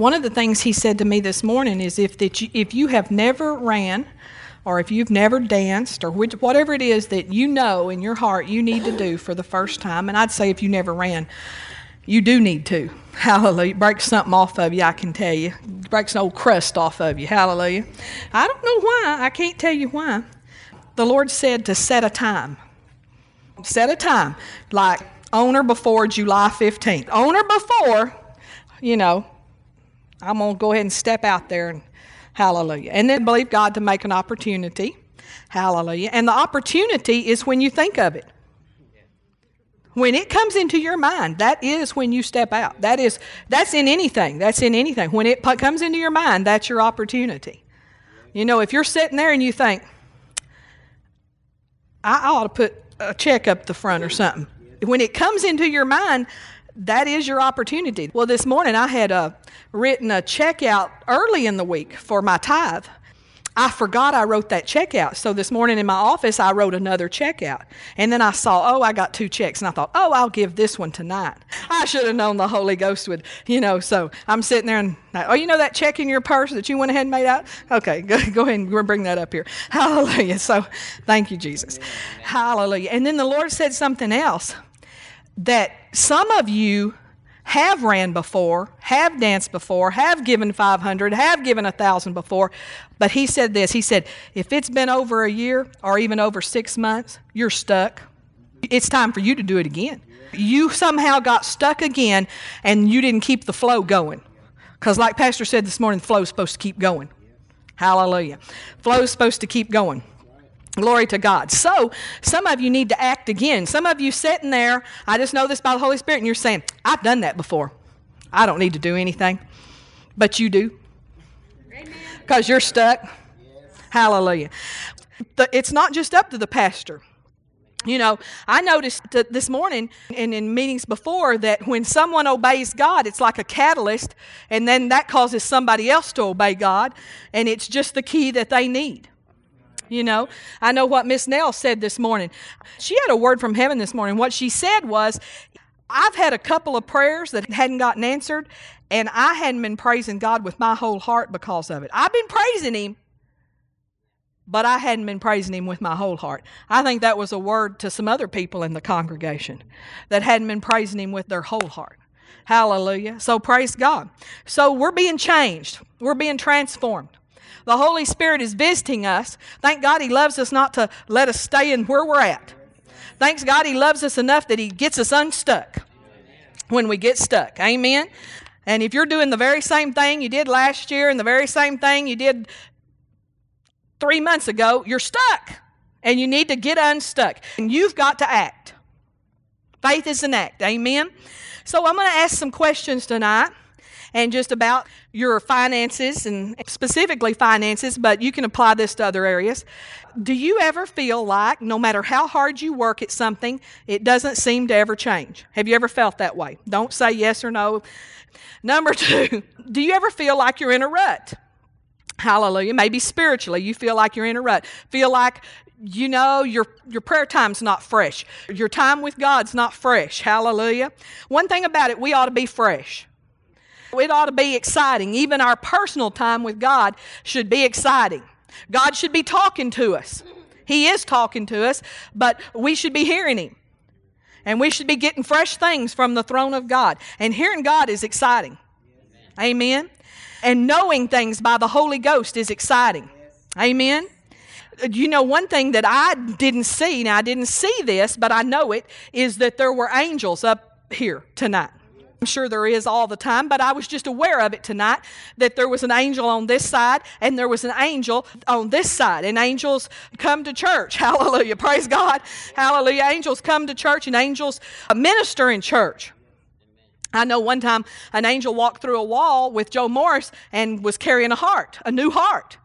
One of the things he said to me this morning is if that you, if you have never ran or if you've never danced or which, whatever it is that you know in your heart you need to do for the first time, and I'd say if you never ran, you do need to. Hallelujah. Break something off of you, I can tell you. Breaks an old crust off of you. Hallelujah. I don't know why. I can't tell you why. The Lord said to set a time. Set a time. Like on or before July 15th. On or before, you know, I'm going to go ahead and step out there and hallelujah. And then believe God to make an opportunity. Hallelujah. And the opportunity is when you think of it. When it comes into your mind, that is when you step out. That is that's in anything. That's in anything. When it comes into your mind, that's your opportunity. You know, if you're sitting there and you think, I ought to put a check up the front or something. When it comes into your mind, that is your opportunity. Well, this morning I had uh, written a check out early in the week for my tithe. I forgot I wrote that check out. So this morning in my office, I wrote another check out. And then I saw, oh, I got two checks. And I thought, oh, I'll give this one tonight. I should have known the Holy Ghost would, you know. So I'm sitting there and, oh, you know that check in your purse that you went ahead and made out? Okay, go, go ahead and bring that up here. Hallelujah. So thank you, Jesus. Hallelujah. And then the Lord said something else that some of you have ran before, have danced before, have given 500, have given a 1,000 before. But he said this He said, if it's been over a year or even over six months, you're stuck. It's time for you to do it again. You somehow got stuck again and you didn't keep the flow going. Because, like Pastor said this morning, the flow is supposed to keep going. Hallelujah. Flow is supposed to keep going. Glory to God. So, some of you need to act again. Some of you sitting there, I just know this by the Holy Spirit, and you're saying, I've done that before. I don't need to do anything. But you do. Because you're stuck. Yes. Hallelujah. The, it's not just up to the pastor. You know, I noticed this morning and in meetings before that when someone obeys God, it's like a catalyst, and then that causes somebody else to obey God, and it's just the key that they need. You know, I know what Miss Nell said this morning. She had a word from heaven this morning. What she said was, I've had a couple of prayers that hadn't gotten answered, and I hadn't been praising God with my whole heart because of it. I've been praising Him, but I hadn't been praising Him with my whole heart. I think that was a word to some other people in the congregation that hadn't been praising Him with their whole heart. Hallelujah. So praise God. So we're being changed, we're being transformed. The Holy Spirit is visiting us. Thank God He loves us not to let us stay in where we're at. Thanks God He loves us enough that He gets us unstuck when we get stuck. Amen. And if you're doing the very same thing you did last year and the very same thing you did three months ago, you're stuck. And you need to get unstuck. And you've got to act. Faith is an act. Amen. So I'm going to ask some questions tonight and just about your finances and specifically finances, but you can apply this to other areas. Do you ever feel like no matter how hard you work at something, it doesn't seem to ever change? Have you ever felt that way? Don't say yes or no. Number two, do you ever feel like you're in a rut? Hallelujah. Maybe spiritually, you feel like you're in a rut. Feel like you know your your prayer time's not fresh. Your time with God's not fresh. Hallelujah. One thing about it, we ought to be fresh. It ought to be exciting. Even our personal time with God should be exciting. God should be talking to us. He is talking to us, but we should be hearing Him. And we should be getting fresh things from the throne of God. And hearing God is exciting. Amen. And knowing things by the Holy Ghost is exciting. Amen. You know, one thing that I didn't see, now I didn't see this, but I know it, is that there were angels up here tonight. I'm sure there is all the time, but I was just aware of it tonight that there was an angel on this side and there was an angel on this side. And angels come to church. Hallelujah. Praise God. Hallelujah. Angels come to church and angels minister in church. I know one time an angel walked through a wall with Joe Morris and was carrying a heart, a new heart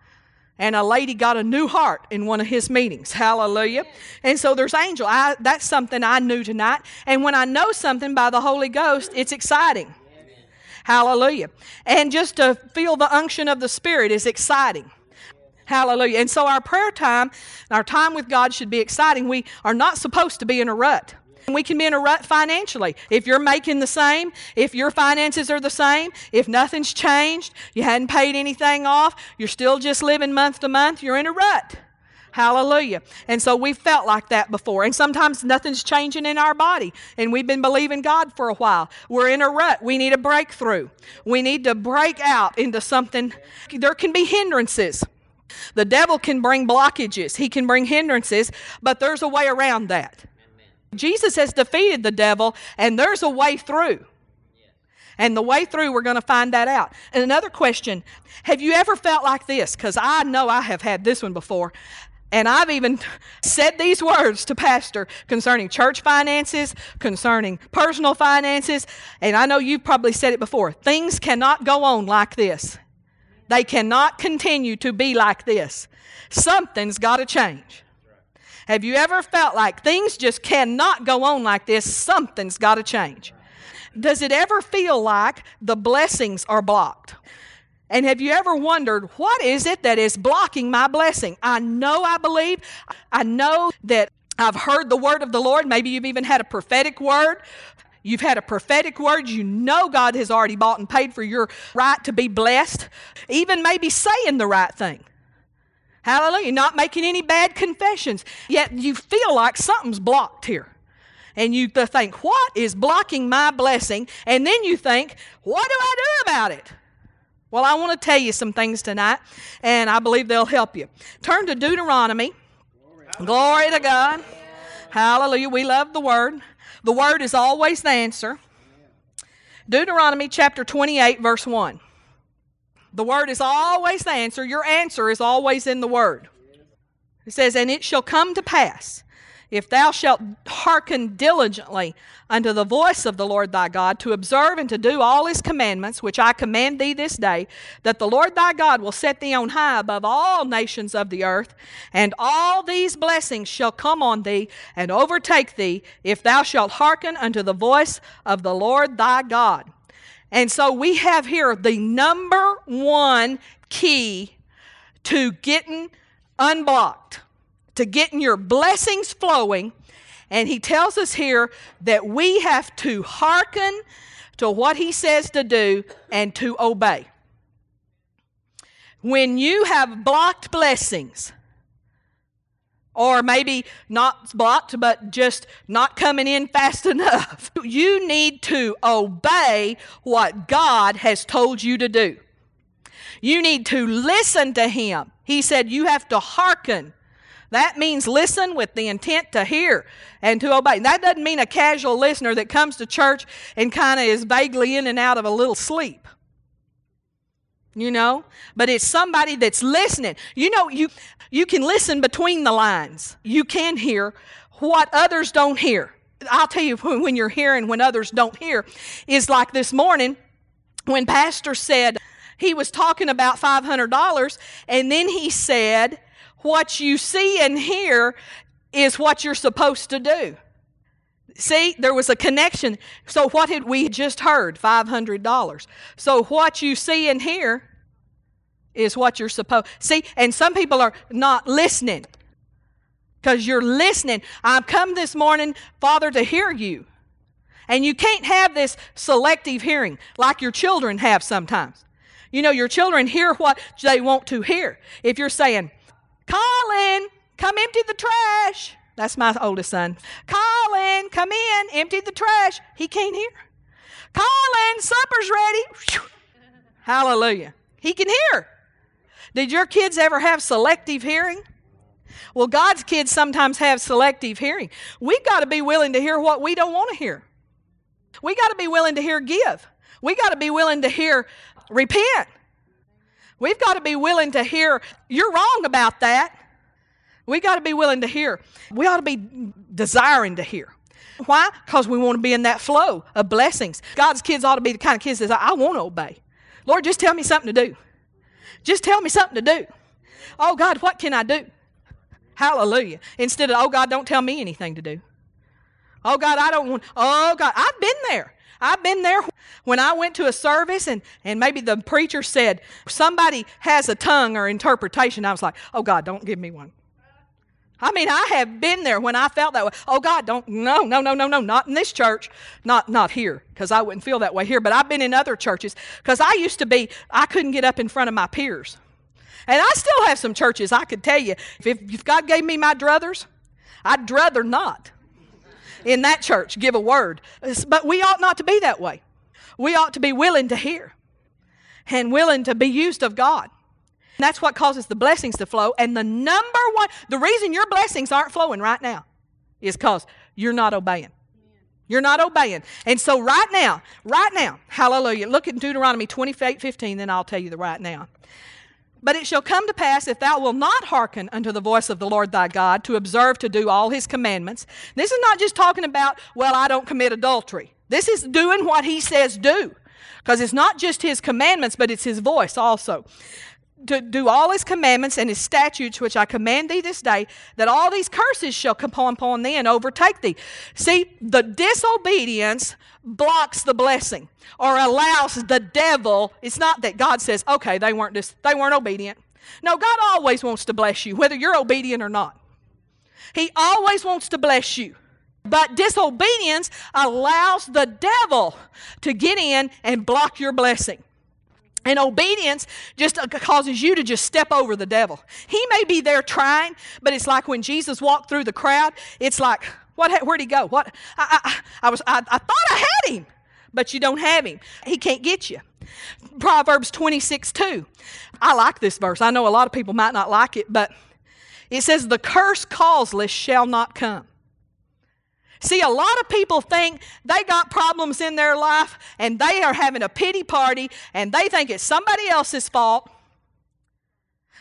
and a lady got a new heart in one of his meetings. Hallelujah. And so there's angel. I, that's something I knew tonight. And when I know something by the Holy Ghost, it's exciting. Hallelujah. And just to feel the unction of the Spirit is exciting. Hallelujah. And so our prayer time, our time with God should be exciting. We are not supposed to be in a rut. And we can be in a rut financially. If you're making the same, if your finances are the same, if nothing's changed, you hadn't paid anything off, you're still just living month to month, you're in a rut. Hallelujah. And so we've felt like that before. And sometimes nothing's changing in our body. And we've been believing God for a while. We're in a rut. We need a breakthrough. We need to break out into something. There can be hindrances. The devil can bring blockages, he can bring hindrances, but there's a way around that. Jesus has defeated the devil, and there's a way through. And the way through, we're going to find that out. And another question Have you ever felt like this? Because I know I have had this one before. And I've even said these words to Pastor concerning church finances, concerning personal finances. And I know you've probably said it before. Things cannot go on like this, they cannot continue to be like this. Something's got to change. Have you ever felt like things just cannot go on like this? Something's got to change. Does it ever feel like the blessings are blocked? And have you ever wondered, what is it that is blocking my blessing? I know I believe. I know that I've heard the word of the Lord. Maybe you've even had a prophetic word. You've had a prophetic word. You know God has already bought and paid for your right to be blessed. Even maybe saying the right thing. Hallelujah. Not making any bad confessions. Yet you feel like something's blocked here. And you think, what is blocking my blessing? And then you think, what do I do about it? Well, I want to tell you some things tonight, and I believe they'll help you. Turn to Deuteronomy. Glory, Glory to God. Hallelujah. We love the Word. The Word is always the answer. Deuteronomy chapter 28, verse 1. The word is always the answer. Your answer is always in the word. It says, And it shall come to pass, if thou shalt hearken diligently unto the voice of the Lord thy God, to observe and to do all his commandments, which I command thee this day, that the Lord thy God will set thee on high above all nations of the earth, and all these blessings shall come on thee and overtake thee, if thou shalt hearken unto the voice of the Lord thy God. And so we have here the number one key to getting unblocked, to getting your blessings flowing. And he tells us here that we have to hearken to what he says to do and to obey. When you have blocked blessings, or maybe not blocked, but just not coming in fast enough. You need to obey what God has told you to do. You need to listen to Him. He said you have to hearken. That means listen with the intent to hear and to obey. That doesn't mean a casual listener that comes to church and kind of is vaguely in and out of a little sleep you know? But it's somebody that's listening. You know you you can listen between the lines. You can hear what others don't hear. I'll tell you when you're hearing when others don't hear is like this morning when pastor said he was talking about $500 and then he said what you see and hear is what you're supposed to do See, there was a connection. So, what had we just heard? $500. So, what you see and hear is what you're supposed see and some people are not listening because you're listening i've come this morning father to hear you and you can't have this selective hearing like your children have sometimes you know your children hear what they want to hear if you're saying colin come empty the trash that's my oldest son. Colin, come in, empty the trash. He can't hear. Colin, supper's ready. Hallelujah. He can hear. Did your kids ever have selective hearing? Well, God's kids sometimes have selective hearing. We've got to be willing to hear what we don't want to hear. We got to be willing to hear give. We got to be willing to hear repent. We've got to be willing to hear you're wrong about that. We got to be willing to hear. We ought to be desiring to hear. Why? Because we want to be in that flow of blessings. God's kids ought to be the kind of kids that I want to obey. Lord, just tell me something to do. Just tell me something to do. Oh, God, what can I do? Hallelujah. Instead of, oh, God, don't tell me anything to do. Oh, God, I don't want, oh, God, I've been there. I've been there when I went to a service and, and maybe the preacher said, somebody has a tongue or interpretation. I was like, oh, God, don't give me one. I mean, I have been there when I felt that way. Oh God, don't no, no, no, no, no, not in this church, not not here, because I wouldn't feel that way here. But I've been in other churches because I used to be. I couldn't get up in front of my peers, and I still have some churches. I could tell you if, if God gave me my druthers, I'd rather not in that church give a word. But we ought not to be that way. We ought to be willing to hear and willing to be used of God. That's what causes the blessings to flow. And the number one, the reason your blessings aren't flowing right now is because you're not obeying. You're not obeying. And so, right now, right now, hallelujah, look at Deuteronomy 28 15, then I'll tell you the right now. But it shall come to pass if thou wilt not hearken unto the voice of the Lord thy God to observe to do all his commandments. This is not just talking about, well, I don't commit adultery. This is doing what he says do. Because it's not just his commandments, but it's his voice also to do all his commandments and his statutes which I command thee this day, that all these curses shall come upon thee and overtake thee. See, the disobedience blocks the blessing or allows the devil. It's not that God says, okay, they weren't dis- they weren't obedient. No, God always wants to bless you, whether you're obedient or not. He always wants to bless you. But disobedience allows the devil to get in and block your blessing. And obedience just uh, causes you to just step over the devil. He may be there trying, but it's like when Jesus walked through the crowd, it's like, what, where'd he go? What? I, I, I was, I, I thought I had him, but you don't have him. He can't get you. Proverbs 26, 2. I like this verse. I know a lot of people might not like it, but it says, The curse causeless shall not come. See, a lot of people think they got problems in their life and they are having a pity party and they think it's somebody else's fault.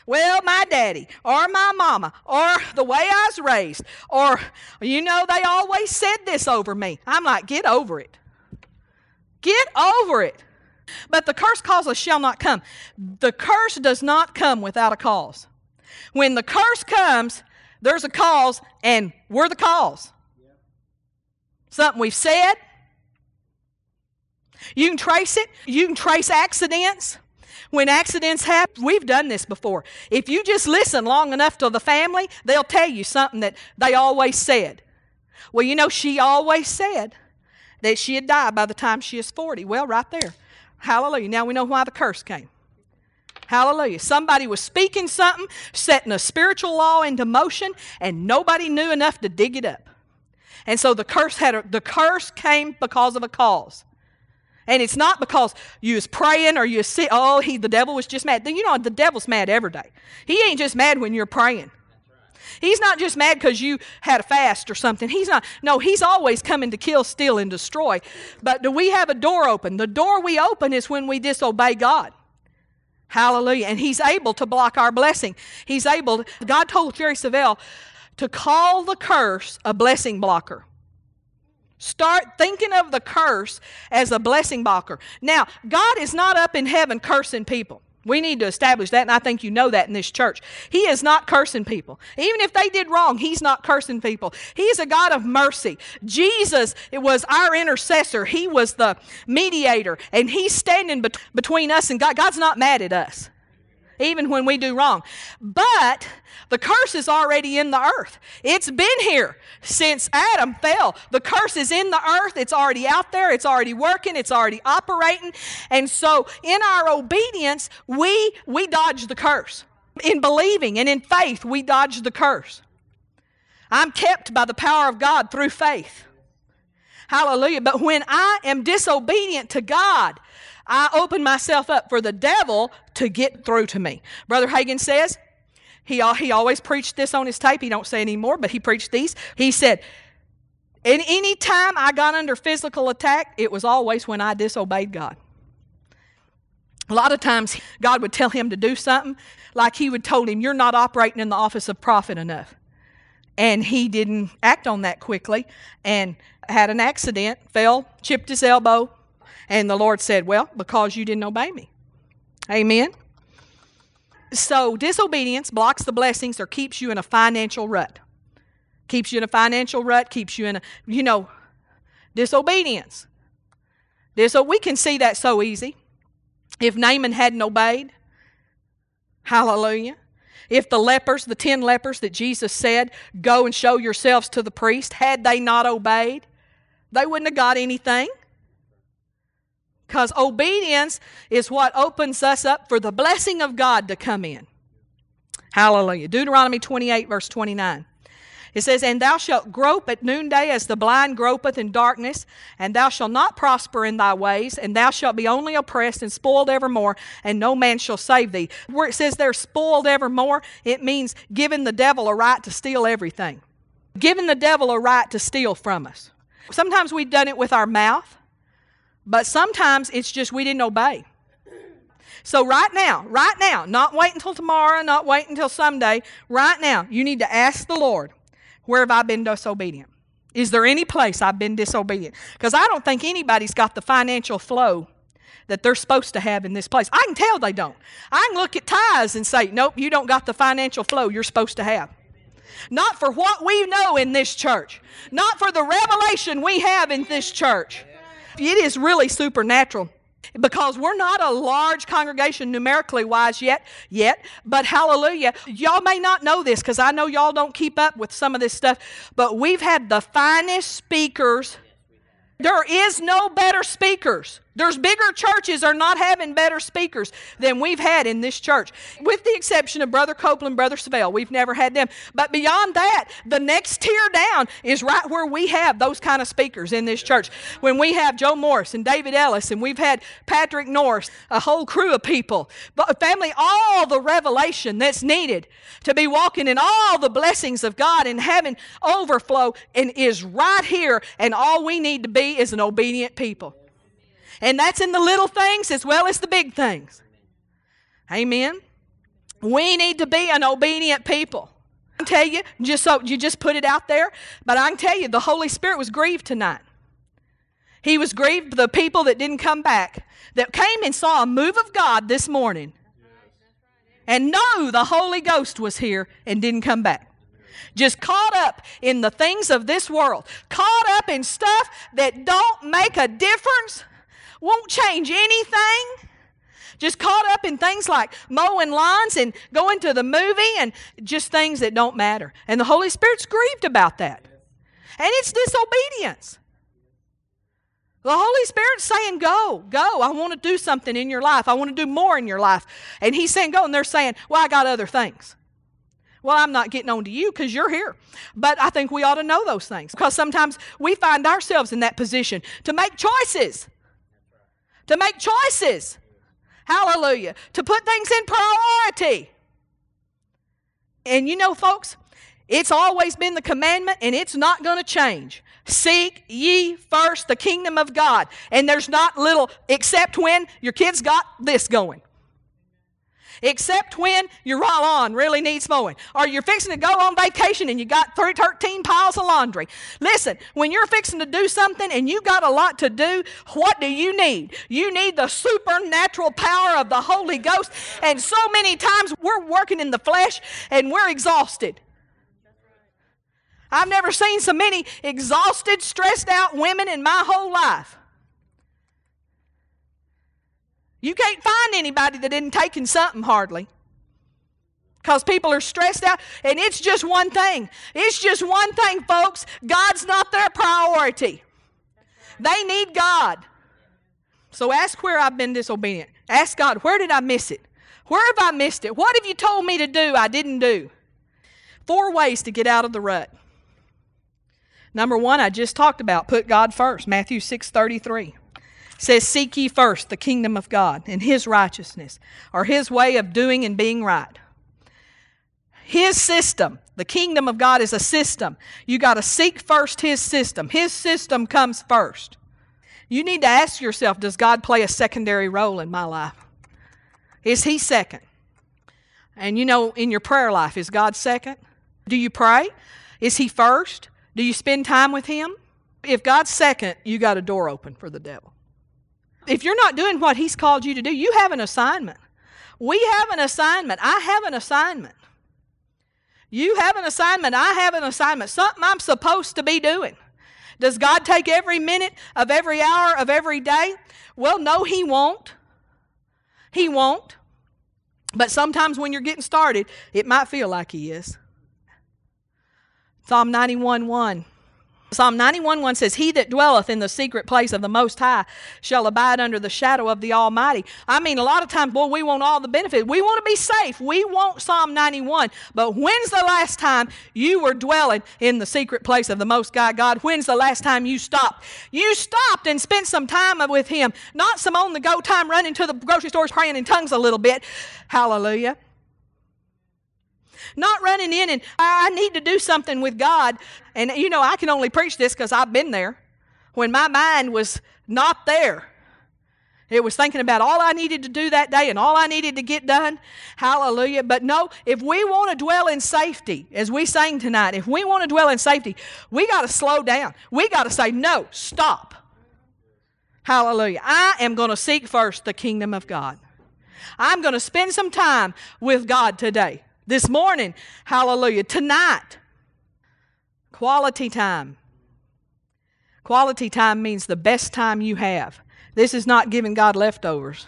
Well, my daddy or my mama or the way I was raised or, you know, they always said this over me. I'm like, get over it. Get over it. But the curse causeless shall not come. The curse does not come without a cause. When the curse comes, there's a cause, and we're the cause something we've said. You can trace it. You can trace accidents. When accidents happen, we've done this before. If you just listen long enough to the family, they'll tell you something that they always said. Well, you know, she always said that she'd die by the time she is 40. Well, right there. Hallelujah. Now we know why the curse came. Hallelujah. Somebody was speaking something, setting a spiritual law into motion, and nobody knew enough to dig it up. And so the curse had a, the curse came because of a cause. And it's not because you was praying or you sick. Oh, he the devil was just mad. You know the devil's mad every day. He ain't just mad when you're praying. He's not just mad because you had a fast or something. He's not. No, he's always coming to kill, steal, and destroy. But do we have a door open? The door we open is when we disobey God. Hallelujah. And he's able to block our blessing. He's able. God told Jerry Savelle, to call the curse a blessing blocker. Start thinking of the curse as a blessing blocker. Now, God is not up in heaven cursing people. We need to establish that, and I think you know that in this church. He is not cursing people. Even if they did wrong, He's not cursing people. He's a God of mercy. Jesus it was our intercessor, He was the mediator, and He's standing bet- between us and God. God's not mad at us even when we do wrong. But the curse is already in the earth. It's been here since Adam fell. The curse is in the earth. It's already out there. It's already working. It's already operating. And so in our obedience, we we dodge the curse. In believing and in faith, we dodge the curse. I'm kept by the power of God through faith. Hallelujah. But when I am disobedient to God, I open myself up for the devil to get through to me. Brother Hagin says, he, he always preached this on his tape. He don't say anymore, but he preached these. He said, and any time I got under physical attack, it was always when I disobeyed God. A lot of times God would tell him to do something, like he would told him, You're not operating in the office of prophet enough. And he didn't act on that quickly and had an accident, fell, chipped his elbow, and the Lord said, Well, because you didn't obey me. Amen. So disobedience blocks the blessings or keeps you in a financial rut. Keeps you in a financial rut, keeps you in a, you know, disobedience. So we can see that so easy. If Naaman hadn't obeyed, hallelujah, If the lepers, the ten lepers that Jesus said, go and show yourselves to the priest, had they not obeyed, they wouldn't have got anything. Because obedience is what opens us up for the blessing of God to come in. Hallelujah. Deuteronomy 28, verse 29. It says, And thou shalt grope at noonday as the blind gropeth in darkness, and thou shalt not prosper in thy ways, and thou shalt be only oppressed and spoiled evermore, and no man shall save thee. Where it says they're spoiled evermore, it means giving the devil a right to steal everything, giving the devil a right to steal from us. Sometimes we've done it with our mouth, but sometimes it's just we didn't obey. So, right now, right now, not wait until tomorrow, not wait until someday, right now, you need to ask the Lord, where have I been disobedient? Is there any place I've been disobedient? Because I don't think anybody's got the financial flow that they're supposed to have in this place. I can tell they don't. I can look at tithes and say, nope, you don't got the financial flow you're supposed to have. Not for what we know in this church, not for the revelation we have in this church. It is really supernatural. Because we're not a large congregation numerically wise yet yet but hallelujah. Y'all may not know this because i know y'all don't keep up with some of this stuff but we've had the finest speakers. There is no better speakers there's bigger churches are not having better speakers than we've had in this church, with the exception of Brother Copeland, Brother Savelle. We've never had them. But beyond that, the next tier down is right where we have those kind of speakers in this church. When we have Joe Morris and David Ellis, and we've had Patrick Norris, a whole crew of people, but family, all the revelation that's needed to be walking in all the blessings of God and having overflow and is right here. And all we need to be is an obedient people. And that's in the little things as well as the big things. Amen. We need to be an obedient people. I tell you, just so you just put it out there, but I can tell you the Holy Spirit was grieved tonight. He was grieved the people that didn't come back, that came and saw a move of God this morning and know the Holy Ghost was here and didn't come back. Just caught up in the things of this world, caught up in stuff that don't make a difference won't change anything. Just caught up in things like mowing lawns and going to the movie and just things that don't matter. And the Holy Spirit's grieved about that. And it's disobedience. The Holy Spirit's saying, Go, go. I want to do something in your life. I want to do more in your life. And He's saying, Go. And they're saying, Well, I got other things. Well, I'm not getting on to you because you're here. But I think we ought to know those things because sometimes we find ourselves in that position to make choices to make choices. Hallelujah. To put things in priority. And you know, folks, it's always been the commandment and it's not going to change. Seek ye first the kingdom of God. And there's not little, except when your kids got this going except when your lawn really needs mowing, or you're fixing to go on vacation and you got 13 piles of laundry. Listen, when you're fixing to do something and you got a lot to do, what do you need? You need the supernatural power of the Holy Ghost. And so many times we're working in the flesh and we're exhausted. I've never seen so many exhausted, stressed out women in my whole life. You can't find anybody that isn't taking something hardly. Because people are stressed out. And it's just one thing. It's just one thing, folks. God's not their priority. They need God. So ask where I've been disobedient. Ask God, where did I miss it? Where have I missed it? What have you told me to do I didn't do? Four ways to get out of the rut. Number one, I just talked about put God first. Matthew 6 33 says, Seek ye first the kingdom of God and his righteousness, or his way of doing and being right. His system, the kingdom of God is a system. You got to seek first his system. His system comes first. You need to ask yourself Does God play a secondary role in my life? Is he second? And you know, in your prayer life, is God second? Do you pray? Is he first? Do you spend time with him? If God's second, you got a door open for the devil. If you're not doing what He's called you to do, you have an assignment. We have an assignment. I have an assignment. You have an assignment. I have an assignment. Something I'm supposed to be doing. Does God take every minute of every hour of every day? Well, no, He won't. He won't. But sometimes when you're getting started, it might feel like He is. Psalm 91 1. Psalm 91 1 says, He that dwelleth in the secret place of the Most High shall abide under the shadow of the Almighty. I mean, a lot of times, boy, we want all the benefits. We want to be safe. We want Psalm 91. But when's the last time you were dwelling in the secret place of the Most High God? When's the last time you stopped? You stopped and spent some time with Him, not some on the go time running to the grocery stores praying in tongues a little bit. Hallelujah. Not running in and I need to do something with God. And you know, I can only preach this because I've been there. When my mind was not there, it was thinking about all I needed to do that day and all I needed to get done. Hallelujah. But no, if we want to dwell in safety, as we sang tonight, if we want to dwell in safety, we got to slow down. We got to say, no, stop. Hallelujah. I am going to seek first the kingdom of God. I'm going to spend some time with God today this morning. Hallelujah. Tonight, quality time. Quality time means the best time you have. This is not giving God leftovers.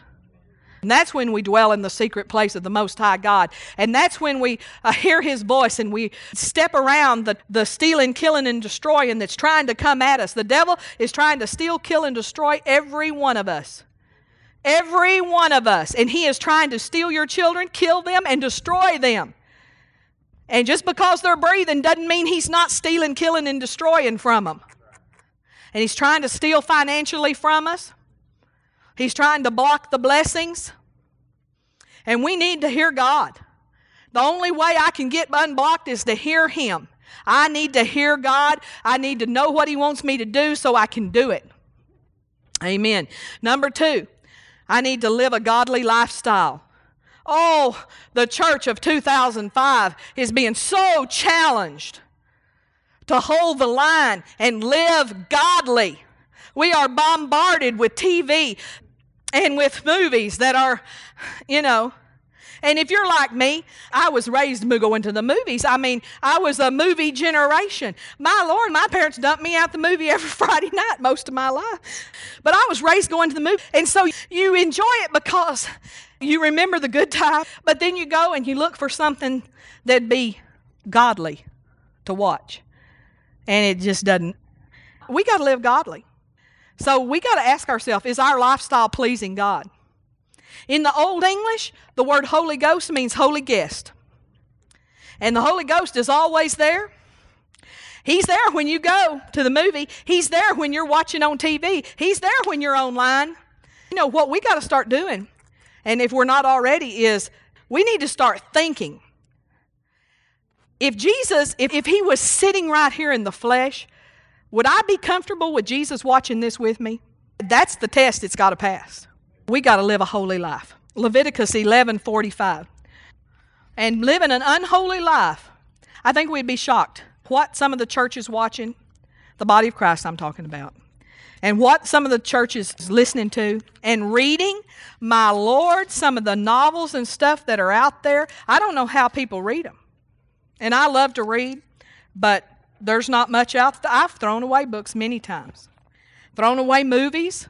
And that's when we dwell in the secret place of the Most High God. And that's when we uh, hear His voice and we step around the, the stealing, killing, and destroying that's trying to come at us. The devil is trying to steal, kill, and destroy every one of us. Every one of us. And he is trying to steal your children, kill them, and destroy them. And just because they're breathing doesn't mean he's not stealing, killing, and destroying from them. And he's trying to steal financially from us. He's trying to block the blessings. And we need to hear God. The only way I can get unblocked is to hear Him. I need to hear God. I need to know what He wants me to do so I can do it. Amen. Number two, I need to live a godly lifestyle. Oh, the church of 2005 is being so challenged to hold the line and live godly. We are bombarded with TV and with movies that are, you know, and if you're like me, I was raised going to the movies. I mean, I was a movie generation. My Lord, my parents dumped me out the movie every Friday night most of my life. But I was raised going to the movie. And so you enjoy it because you remember the good time, but then you go and you look for something that'd be godly to watch. And it just doesn't. We got to live godly. So we got to ask ourselves is our lifestyle pleasing God? In the Old English, the word Holy Ghost means holy guest. And the Holy Ghost is always there. He's there when you go to the movie. He's there when you're watching on TV. He's there when you're online. You know, what we got to start doing, and if we're not already, is we need to start thinking. If Jesus, if, if he was sitting right here in the flesh, would I be comfortable with Jesus watching this with me? That's the test it's got to pass. We got to live a holy life. Leviticus 11:45. And living an unholy life, I think we'd be shocked what some of the churches watching, the body of Christ I'm talking about, and what some of the churches listening to and reading. My Lord, some of the novels and stuff that are out there, I don't know how people read them. And I love to read, but there's not much out. there. I've thrown away books many times. Thrown away movies,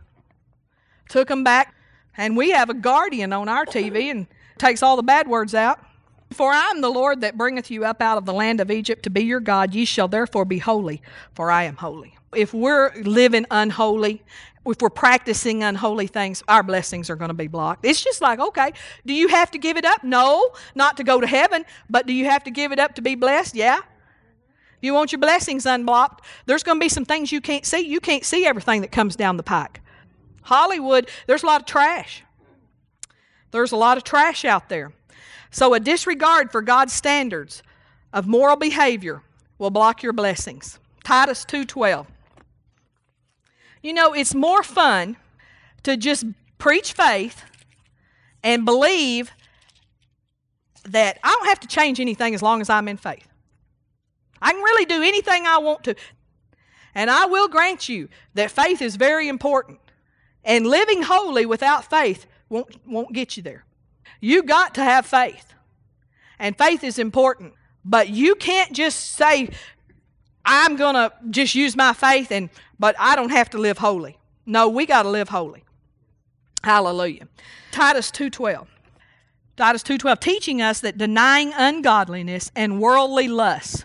took them back and we have a guardian on our TV and takes all the bad words out. For I am the Lord that bringeth you up out of the land of Egypt to be your God. Ye shall therefore be holy, for I am holy. If we're living unholy, if we're practicing unholy things, our blessings are going to be blocked. It's just like, okay, do you have to give it up? No, not to go to heaven, but do you have to give it up to be blessed? Yeah. If You want your blessings unblocked. There's going to be some things you can't see. You can't see everything that comes down the pike. Hollywood, there's a lot of trash. There's a lot of trash out there. So a disregard for God's standards of moral behavior will block your blessings. Titus 2:12. You know, it's more fun to just preach faith and believe that I don't have to change anything as long as I'm in faith. I can really do anything I want to. And I will grant you that faith is very important. And living holy without faith won't, won't get you there. You got to have faith. And faith is important. But you can't just say, I'm going to just use my faith and but I don't have to live holy. No, we got to live holy. Hallelujah. Titus 2:12. Titus 2:12 teaching us that denying ungodliness and worldly lusts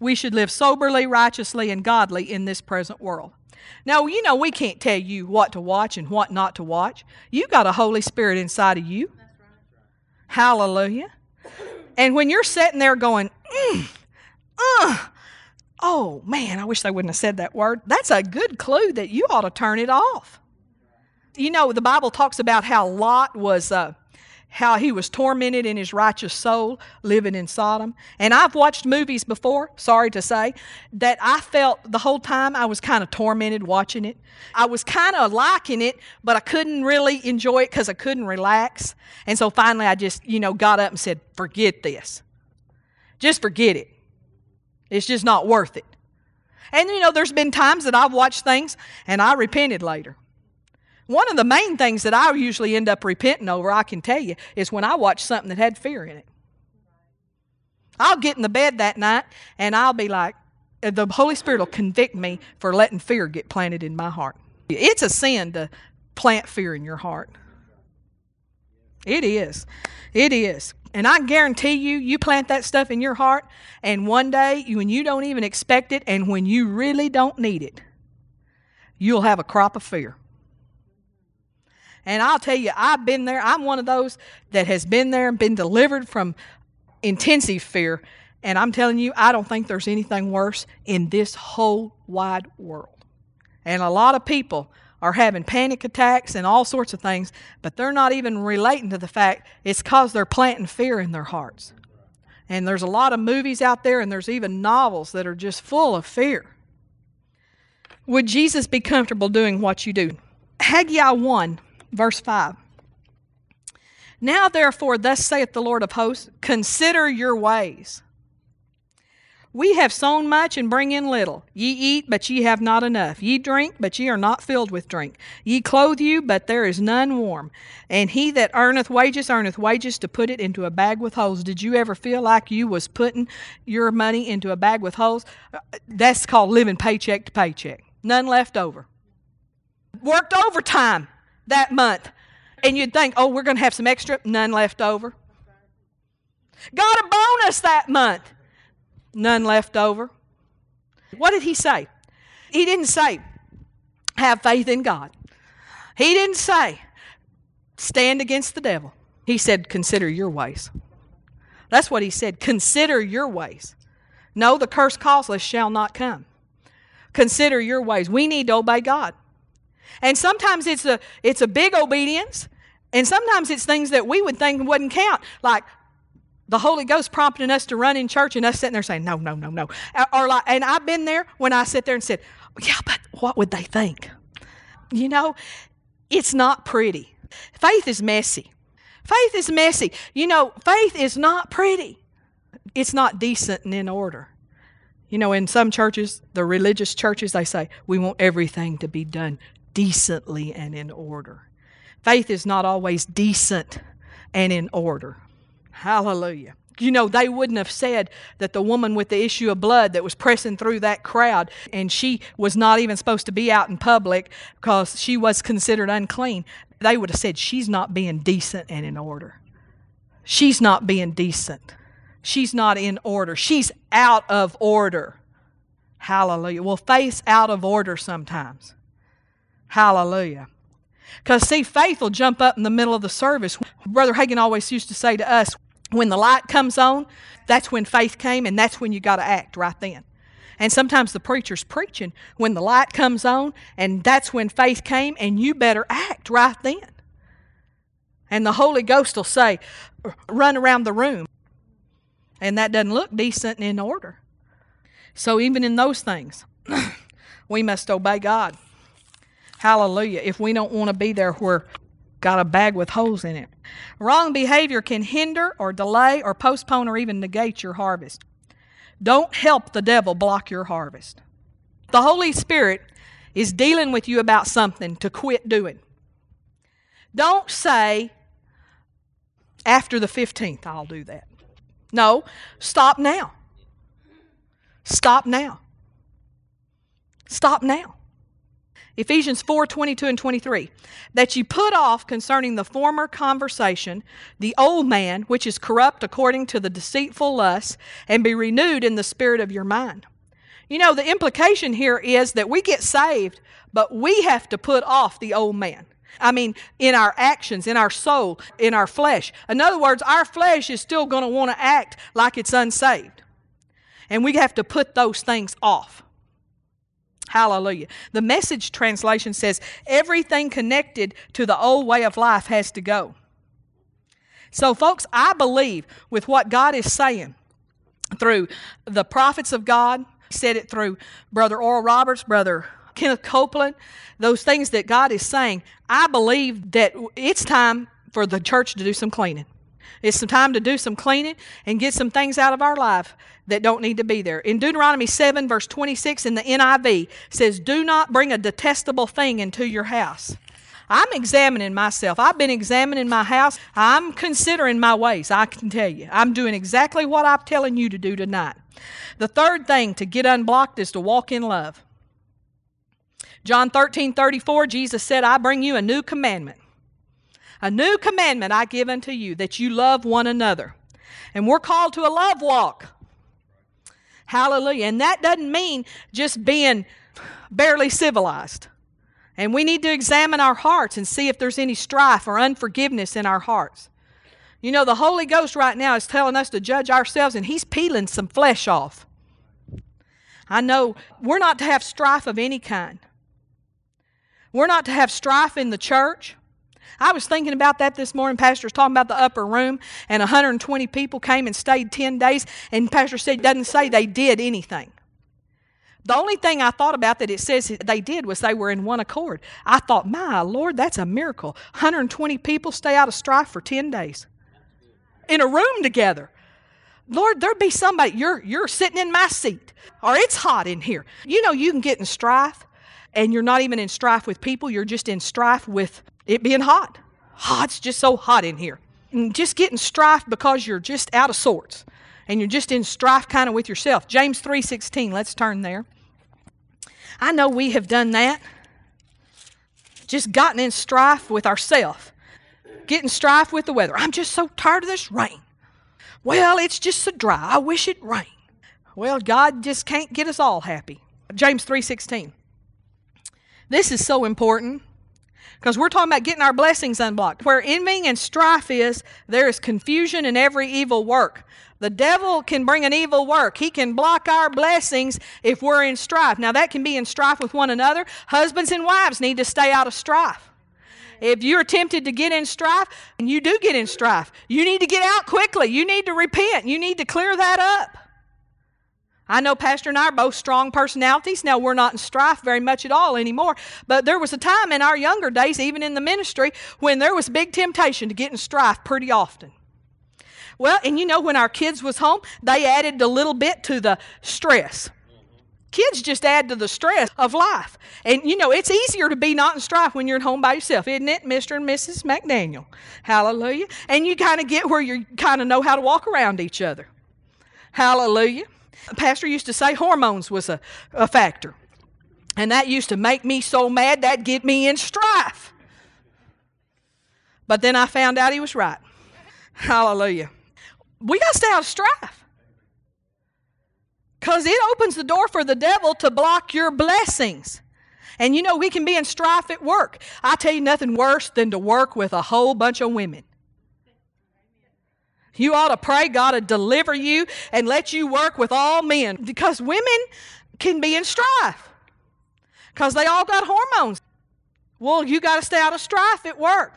we should live soberly, righteously and godly in this present world. Now, you know we can't tell you what to watch and what not to watch. You got a Holy Spirit inside of you. Hallelujah. And when you're sitting there going, mm, uh, oh man, I wish they wouldn't have said that word. That's a good clue that you ought to turn it off. You know, the Bible talks about how Lot was. Uh, how he was tormented in his righteous soul living in Sodom. And I've watched movies before, sorry to say, that I felt the whole time I was kind of tormented watching it. I was kind of liking it, but I couldn't really enjoy it because I couldn't relax. And so finally I just, you know, got up and said, forget this. Just forget it. It's just not worth it. And, you know, there's been times that I've watched things and I repented later. One of the main things that I usually end up repenting over, I can tell you, is when I watch something that had fear in it. I'll get in the bed that night and I'll be like, uh, the Holy Spirit will convict me for letting fear get planted in my heart. It's a sin to plant fear in your heart. It is. It is. And I guarantee you, you plant that stuff in your heart, and one day, when you don't even expect it, and when you really don't need it, you'll have a crop of fear. And I'll tell you, I've been there. I'm one of those that has been there and been delivered from intensive fear. And I'm telling you, I don't think there's anything worse in this whole wide world. And a lot of people are having panic attacks and all sorts of things, but they're not even relating to the fact it's because they're planting fear in their hearts. And there's a lot of movies out there, and there's even novels that are just full of fear. Would Jesus be comfortable doing what you do? Haggai 1 verse 5. Now, therefore, thus saith the Lord of hosts, consider your ways. We have sown much and bring in little. Ye eat, but ye have not enough. Ye drink, but ye are not filled with drink. Ye clothe you, but there is none warm. And he that earneth wages earneth wages to put it into a bag with holes. Did you ever feel like you was putting your money into a bag with holes? That's called living paycheck to paycheck. None left over. Worked overtime that month. And you'd think, oh, we're going to have some extra, none left over. Got a bonus that month, none left over. What did he say? He didn't say, have faith in God. He didn't say, stand against the devil. He said, consider your ways. That's what he said. Consider your ways. No, the curse causeless shall not come. Consider your ways. We need to obey God. And sometimes it's a it's a big obedience, and sometimes it's things that we would think wouldn't count, like the Holy Ghost prompting us to run in church and us sitting there saying, no, no, no, no. Or like, and I've been there when I sit there and said, yeah, but what would they think? You know, it's not pretty. Faith is messy. Faith is messy. You know, faith is not pretty. It's not decent and in order. You know, in some churches, the religious churches, they say, we want everything to be done decently and in order. Faith is not always decent and in order. Hallelujah. You know, they wouldn't have said that the woman with the issue of blood that was pressing through that crowd and she was not even supposed to be out in public because she was considered unclean. They would have said, She's not being decent and in order. She's not being decent. She's not in order. She's out of order. Hallelujah. Well, faith's out of order sometimes. Hallelujah. Because, see, faith will jump up in the middle of the service. Brother Hagin always used to say to us, when the light comes on, that's when faith came, and that's when you got to act right then. And sometimes the preacher's preaching when the light comes on, and that's when faith came, and you better act right then. And the Holy Ghost will say, run around the room. And that doesn't look decent and in order. So, even in those things, we must obey God. Hallelujah. If we don't want to be there where got a bag with holes in it. Wrong behavior can hinder or delay or postpone or even negate your harvest. Don't help the devil block your harvest. The Holy Spirit is dealing with you about something to quit doing. Don't say, after the 15th, I'll do that. No, stop now. Stop now. Stop now. Ephesians 4 22 and 23. That you put off concerning the former conversation the old man, which is corrupt according to the deceitful lusts, and be renewed in the spirit of your mind. You know, the implication here is that we get saved, but we have to put off the old man. I mean, in our actions, in our soul, in our flesh. In other words, our flesh is still going to want to act like it's unsaved. And we have to put those things off. Hallelujah. The message translation says everything connected to the old way of life has to go. So, folks, I believe with what God is saying through the prophets of God, said it through Brother Oral Roberts, Brother Kenneth Copeland, those things that God is saying, I believe that it's time for the church to do some cleaning. It's some time to do some cleaning and get some things out of our life that don't need to be there. In Deuteronomy 7, verse 26 in the NIV says, Do not bring a detestable thing into your house. I'm examining myself. I've been examining my house. I'm considering my ways, I can tell you. I'm doing exactly what I'm telling you to do tonight. The third thing to get unblocked is to walk in love. John 13, 34, Jesus said, I bring you a new commandment. A new commandment I give unto you, that you love one another. And we're called to a love walk. Hallelujah. And that doesn't mean just being barely civilized. And we need to examine our hearts and see if there's any strife or unforgiveness in our hearts. You know, the Holy Ghost right now is telling us to judge ourselves, and He's peeling some flesh off. I know we're not to have strife of any kind. We're not to have strife in the church. I was thinking about that this morning. Pastor was talking about the upper room, and 120 people came and stayed 10 days, and Pastor said, doesn't say they did anything. The only thing I thought about that it says they did was they were in one accord. I thought, my Lord, that's a miracle. 120 people stay out of strife for 10 days in a room together. Lord, there'd be somebody, you're, you're sitting in my seat, or it's hot in here. You know, you can get in strife, and you're not even in strife with people, you're just in strife with it being hot. Oh, it's just so hot in here. And just getting strife because you're just out of sorts. And you're just in strife kind of with yourself. James 3:16, let's turn there. I know we have done that. Just gotten in strife with ourselves. Getting strife with the weather. I'm just so tired of this rain. Well, it's just so dry. I wish it rained. Well, God just can't get us all happy. James 3:16. This is so important. Because we're talking about getting our blessings unblocked. Where envying and strife is, there is confusion in every evil work. The devil can bring an evil work. He can block our blessings if we're in strife. Now, that can be in strife with one another. Husbands and wives need to stay out of strife. If you're tempted to get in strife, and you do get in strife, you need to get out quickly. You need to repent. You need to clear that up. I know Pastor and I are both strong personalities. Now, we're not in strife very much at all anymore, but there was a time in our younger days, even in the ministry, when there was big temptation to get in strife pretty often. Well, and you know, when our kids was home, they added a little bit to the stress. Kids just add to the stress of life. And you know, it's easier to be not in strife when you're at home by yourself, isn't it, Mr. and Mrs. McDaniel? Hallelujah. And you kind of get where you kind of know how to walk around each other. Hallelujah. Pastor used to say hormones was a, a factor. And that used to make me so mad that get me in strife. But then I found out he was right. Hallelujah. We got to stay out of strife. Because it opens the door for the devil to block your blessings. And you know, we can be in strife at work. I tell you nothing worse than to work with a whole bunch of women. You ought to pray God to deliver you and let you work with all men because women can be in strife because they all got hormones. Well, you got to stay out of strife at work.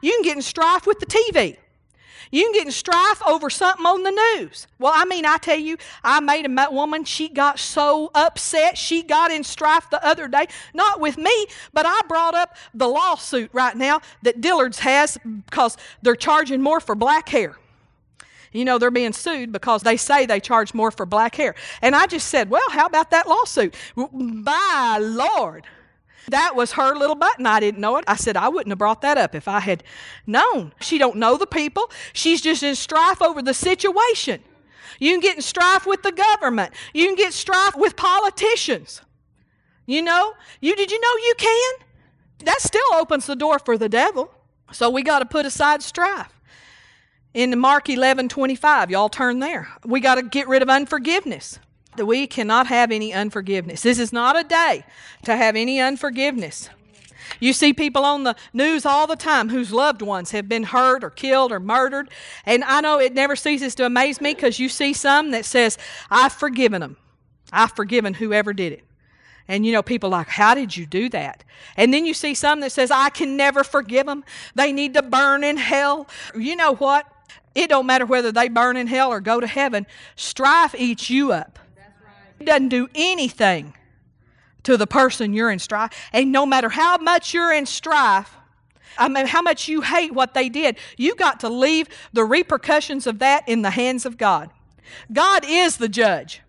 You can get in strife with the TV. You can get in strife over something on the news. Well, I mean, I tell you, I made a woman, she got so upset, she got in strife the other day, not with me, but I brought up the lawsuit right now that Dillard's has because they're charging more for black hair. You know, they're being sued because they say they charge more for black hair. And I just said, well, how about that lawsuit? By Lord. That was her little button. I didn't know it. I said I wouldn't have brought that up if I had known. She don't know the people. She's just in strife over the situation. You can get in strife with the government. You can get strife with politicians. You know, you did you know you can? That still opens the door for the devil. So we got to put aside strife. In Mark 11 25, y'all turn there. We got to get rid of unforgiveness. That we cannot have any unforgiveness. This is not a day to have any unforgiveness. You see people on the news all the time whose loved ones have been hurt or killed or murdered. And I know it never ceases to amaze me because you see some that says, I've forgiven them. I've forgiven whoever did it. And you know, people like, how did you do that? And then you see some that says, I can never forgive them. They need to burn in hell. You know what? It don't matter whether they burn in hell or go to heaven. Strife eats you up. Doesn't do anything to the person you're in strife. And no matter how much you're in strife, I mean, how much you hate what they did, you got to leave the repercussions of that in the hands of God. God is the judge.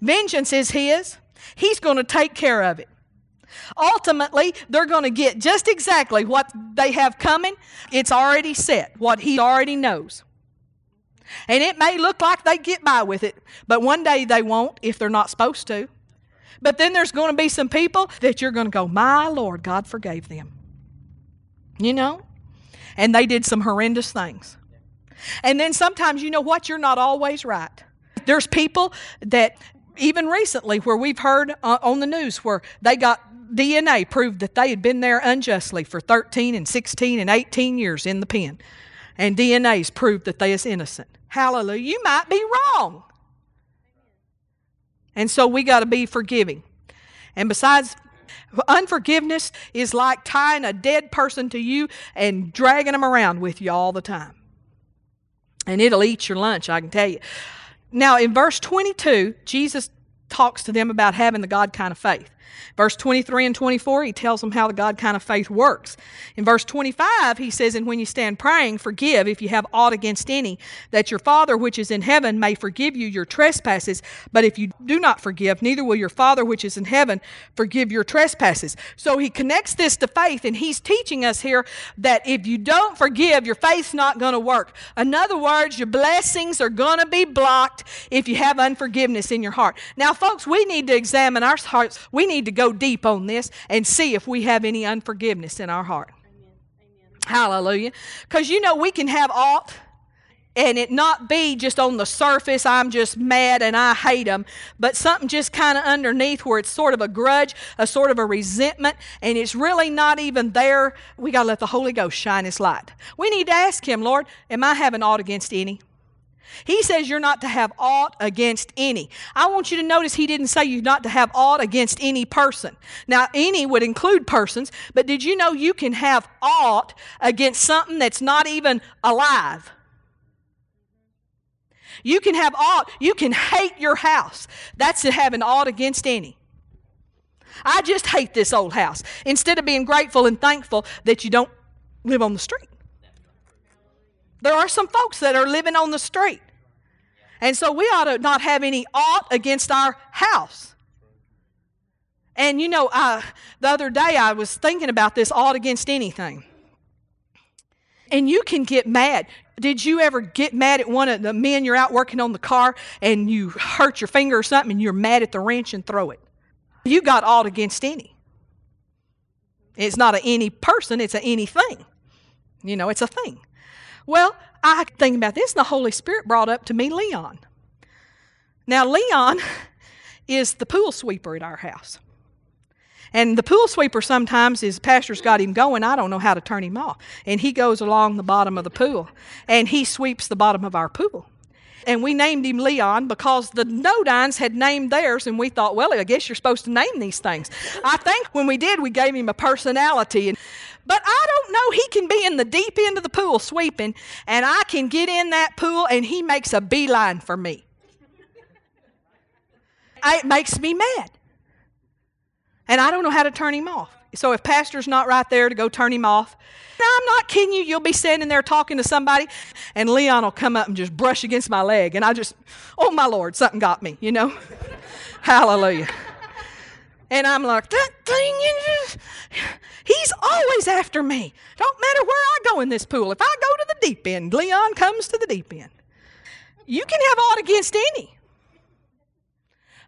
Vengeance is His. He's going to take care of it. Ultimately, they're going to get just exactly what they have coming. It's already set, what He already knows. And it may look like they get by with it, but one day they won't if they're not supposed to. But then there's going to be some people that you're going to go, My Lord, God forgave them. You know? And they did some horrendous things. And then sometimes, you know what? You're not always right. There's people that even recently where we've heard uh, on the news where they got DNA proved that they had been there unjustly for 13 and 16 and 18 years in the pen. And DNA's proved that they is innocent. Hallelujah. You might be wrong. And so we got to be forgiving. And besides, unforgiveness is like tying a dead person to you and dragging them around with you all the time. And it'll eat your lunch, I can tell you. Now, in verse 22, Jesus talks to them about having the God kind of faith. Verse 23 and 24, he tells them how the God kind of faith works. In verse 25, he says, And when you stand praying, forgive if you have aught against any, that your Father which is in heaven may forgive you your trespasses. But if you do not forgive, neither will your Father which is in heaven forgive your trespasses. So he connects this to faith, and he's teaching us here that if you don't forgive, your faith's not going to work. In other words, your blessings are going to be blocked if you have unforgiveness in your heart. Now, folks, we need to examine our hearts. We need to go deep on this and see if we have any unforgiveness in our heart. Amen. Amen. Hallelujah. Because you know, we can have aught and it not be just on the surface, I'm just mad and I hate them, but something just kind of underneath where it's sort of a grudge, a sort of a resentment, and it's really not even there. We got to let the Holy Ghost shine His light. We need to ask Him, Lord, am I having aught against any? He says you're not to have aught against any. I want you to notice he didn't say you're not to have aught against any person. Now, any would include persons, but did you know you can have aught against something that's not even alive? You can have aught, you can hate your house. That's having aught against any. I just hate this old house. Instead of being grateful and thankful that you don't live on the street. There are some folks that are living on the street. And so we ought to not have any aught against our house. And you know, I, the other day I was thinking about this aught against anything. And you can get mad. Did you ever get mad at one of the men you're out working on the car and you hurt your finger or something and you're mad at the wrench and throw it? You got aught against any. It's not a any person, it's a anything. You know, it's a thing. Well, I think about this, and the Holy Spirit brought up to me Leon. Now, Leon is the pool sweeper at our house. And the pool sweeper sometimes is pastor's got him going. I don't know how to turn him off. And he goes along the bottom of the pool and he sweeps the bottom of our pool. And we named him Leon because the Nodines had named theirs, and we thought, well, I guess you're supposed to name these things. I think when we did, we gave him a personality. And but I don't know. He can be in the deep end of the pool sweeping, and I can get in that pool, and he makes a beeline for me. It makes me mad. And I don't know how to turn him off. So if pastor's not right there to go turn him off, I'm not kidding you. You'll be standing there talking to somebody, and Leon will come up and just brush against my leg, and I just, oh my Lord, something got me, you know? Hallelujah. And I'm like, that thing, he's always after me. Don't matter where I go in this pool. If I go to the deep end, Leon comes to the deep end. You can have aught against any.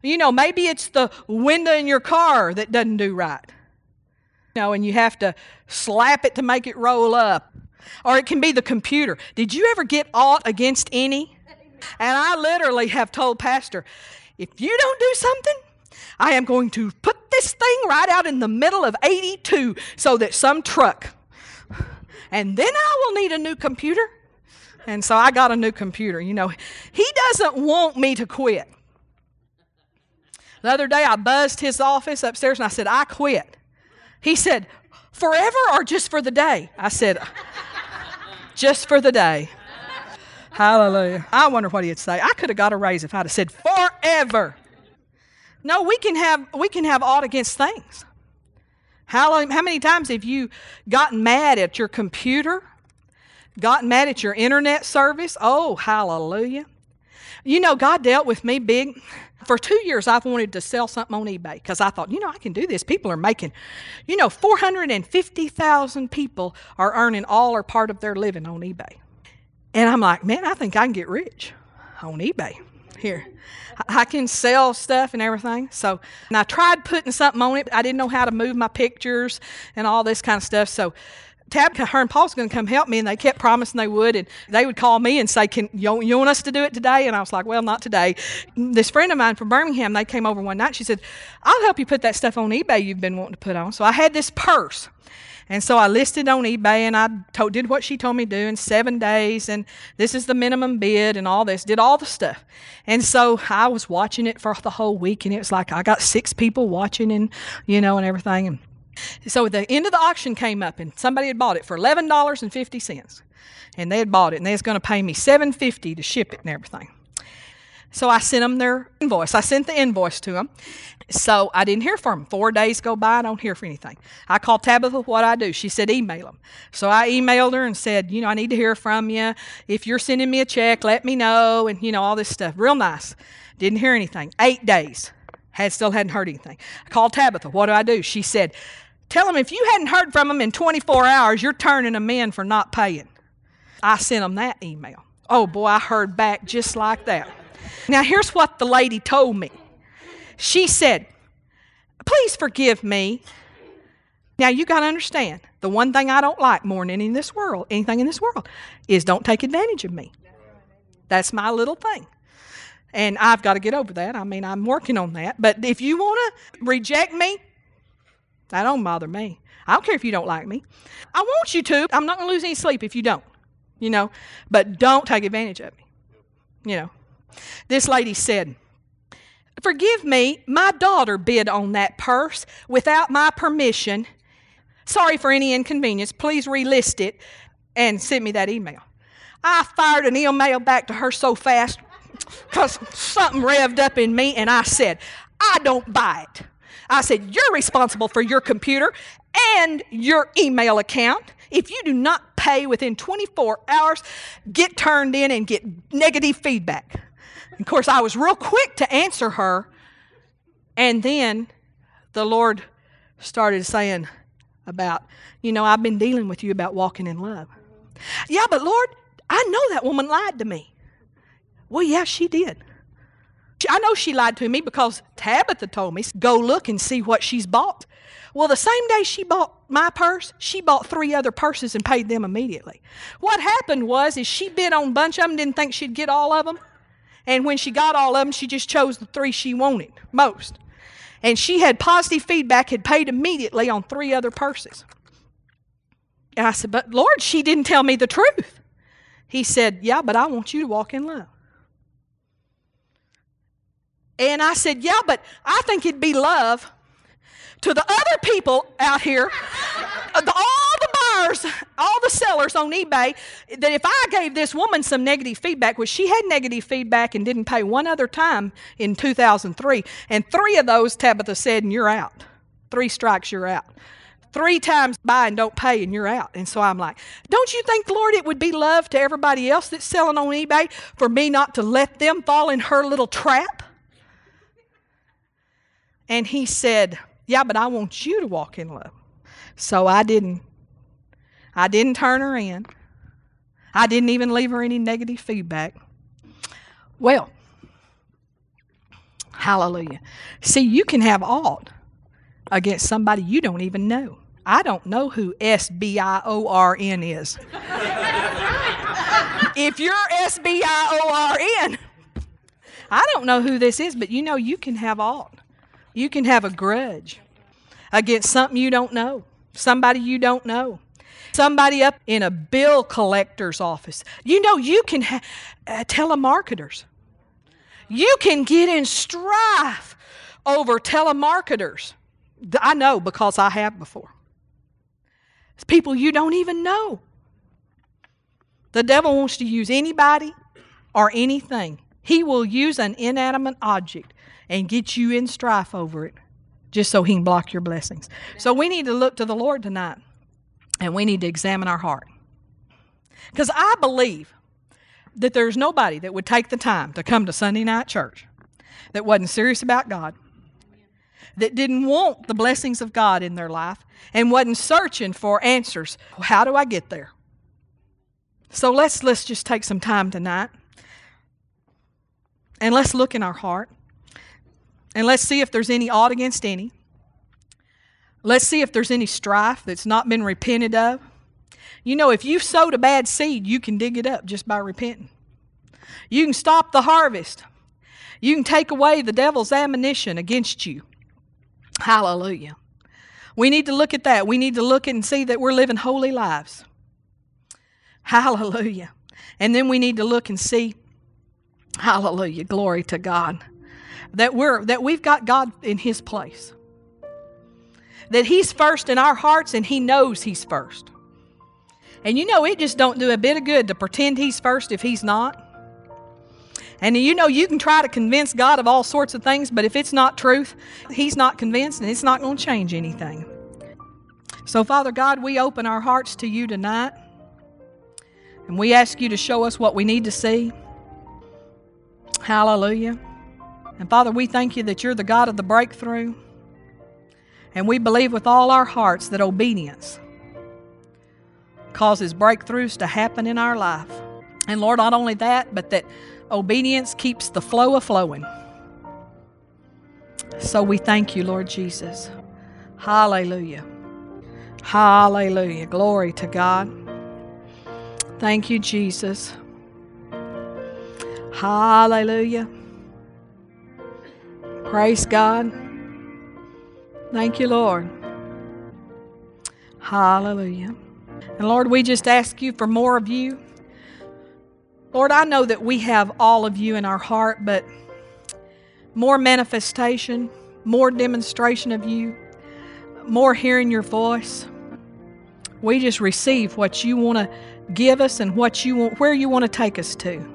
You know, maybe it's the window in your car that doesn't do right. You know, and you have to slap it to make it roll up. Or it can be the computer. Did you ever get aught against any? And I literally have told Pastor, if you don't do something, I am going to put this thing right out in the middle of 82 so that some truck, and then I will need a new computer. And so I got a new computer. You know, he doesn't want me to quit. The other day I buzzed his office upstairs and I said, I quit. He said, Forever or just for the day? I said, Just for the day. Hallelujah. I wonder what he'd say. I could have got a raise if I'd have said forever. No, we can have we can have aught against things. How, how many times have you gotten mad at your computer? Gotten mad at your internet service? Oh, hallelujah. You know, God dealt with me big. For two years, I've wanted to sell something on eBay because I thought, you know, I can do this. People are making, you know, 450,000 people are earning all or part of their living on eBay. And I'm like, man, I think I can get rich on eBay here. I can sell stuff and everything. So, and I tried putting something on it. I didn't know how to move my pictures and all this kind of stuff. So, Tab, her and Paul's going to come help me, and they kept promising they would. And they would call me and say, "Can you, you want us to do it today?" And I was like, "Well, not today." This friend of mine from Birmingham, they came over one night. She said, "I'll help you put that stuff on eBay you've been wanting to put on." So I had this purse. And so I listed on eBay and I did what she told me to do in seven days. And this is the minimum bid and all this, did all the stuff. And so I was watching it for the whole week. And it was like I got six people watching and, you know, and everything. And so the end of the auction came up and somebody had bought it for $11.50. And they had bought it and they was going to pay me $7.50 to ship it and everything. So I sent them their invoice. I sent the invoice to them. So I didn't hear from them. Four days go by, I don't hear for anything. I called Tabitha, what I do? She said, email them. So I emailed her and said, you know, I need to hear from you. If you're sending me a check, let me know, and, you know, all this stuff. Real nice. Didn't hear anything. Eight days. Had still hadn't heard anything. I called Tabitha, what do I do? She said, tell them if you hadn't heard from them in 24 hours, you're turning them in for not paying. I sent them that email. Oh boy, I heard back just like that. Now, here's what the lady told me. She said, Please forgive me. Now, you got to understand the one thing I don't like more than any in this world, anything in this world, is don't take advantage of me. That's my little thing. And I've got to get over that. I mean, I'm working on that. But if you want to reject me, that don't bother me. I don't care if you don't like me. I want you to. I'm not going to lose any sleep if you don't, you know. But don't take advantage of me, you know. This lady said, Forgive me, my daughter bid on that purse without my permission. Sorry for any inconvenience. Please relist it and send me that email. I fired an email back to her so fast because something revved up in me, and I said, I don't buy it. I said, You're responsible for your computer and your email account. If you do not pay within 24 hours, get turned in and get negative feedback. Of course, I was real quick to answer her. And then the Lord started saying about, you know, I've been dealing with you about walking in love. Yeah, but Lord, I know that woman lied to me. Well, yeah, she did. I know she lied to me because Tabitha told me, go look and see what she's bought. Well, the same day she bought my purse, she bought three other purses and paid them immediately. What happened was is she bid on a bunch of them, didn't think she'd get all of them. And when she got all of them, she just chose the three she wanted most. And she had positive feedback, had paid immediately on three other purses. And I said, But Lord, she didn't tell me the truth. He said, Yeah, but I want you to walk in love. And I said, Yeah, but I think it'd be love to the other people out here, the, all buyers, all the sellers on eBay, that if I gave this woman some negative feedback, which she had negative feedback and didn't pay one other time in 2003, and three of those Tabitha said, and you're out. Three strikes, you're out. Three times buy and don't pay, and you're out. And so I'm like, don't you think, Lord, it would be love to everybody else that's selling on eBay for me not to let them fall in her little trap? And he said, Yeah, but I want you to walk in love. So I didn't I didn't turn her in. I didn't even leave her any negative feedback. Well, Hallelujah. See, you can have aught against somebody you don't even know. I don't know who S B I O R N is. if you're S B I O R N, I don't know who this is, but you know you can have aught. You can have a grudge against something you don't know, somebody you don't know, somebody up in a bill collector's office. You know you can have uh, telemarketers. You can get in strife over telemarketers. I know because I have before. It's people you don't even know. The devil wants to use anybody or anything. He will use an inanimate object and get you in strife over it just so he can block your blessings. So we need to look to the Lord tonight and we need to examine our heart. Because I believe that there's nobody that would take the time to come to Sunday night church that wasn't serious about God, that didn't want the blessings of God in their life, and wasn't searching for answers. How do I get there? So let's let's just take some time tonight and let's look in our heart and let's see if there's any aught against any. Let's see if there's any strife that's not been repented of. You know, if you've sowed a bad seed, you can dig it up just by repenting. You can stop the harvest. You can take away the devil's ammunition against you. Hallelujah. We need to look at that. We need to look and see that we're living holy lives. Hallelujah. And then we need to look and see, hallelujah, glory to God, that we're that we've got God in his place. That he's first in our hearts and he knows he's first. And you know it just don't do a bit of good to pretend he's first if he's not. And you know you can try to convince God of all sorts of things, but if it's not truth, he's not convinced and it's not going to change anything. So Father God, we open our hearts to you tonight. And we ask you to show us what we need to see. Hallelujah. And Father, we thank you that you're the God of the breakthrough. And we believe with all our hearts that obedience causes breakthroughs to happen in our life. And Lord, not only that, but that obedience keeps the flow of flowing. So we thank you, Lord Jesus. Hallelujah. Hallelujah. Glory to God. Thank you, Jesus. Hallelujah. Praise God. Thank you, Lord. Hallelujah. And Lord, we just ask you for more of you. Lord, I know that we have all of you in our heart, but more manifestation, more demonstration of you, more hearing your voice. We just receive what you want to give us and what you want, where you want to take us to.